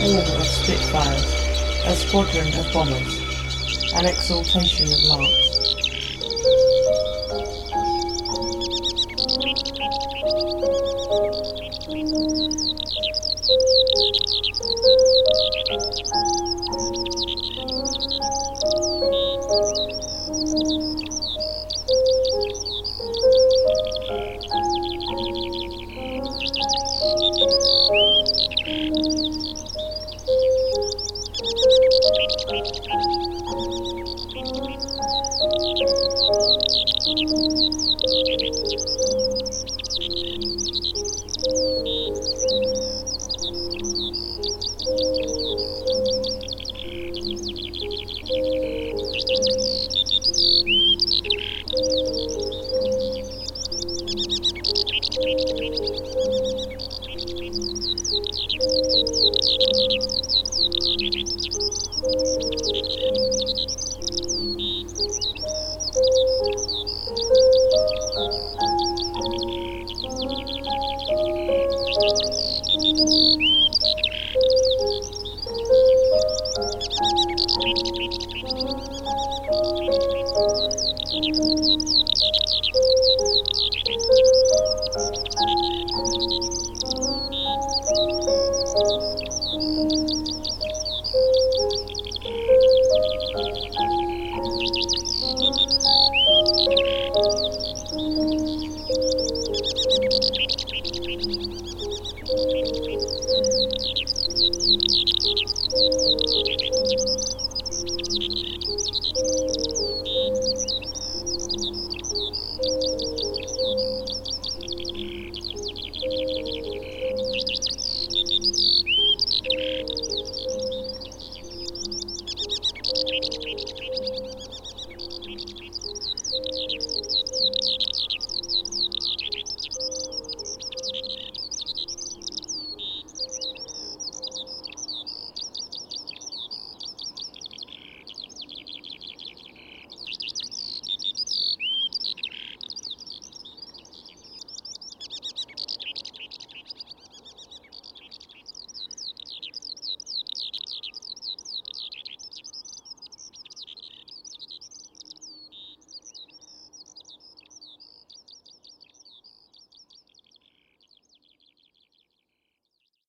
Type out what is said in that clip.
swarm of Spitfires, a squadron of bombers, an exaltation of larks. Thank you.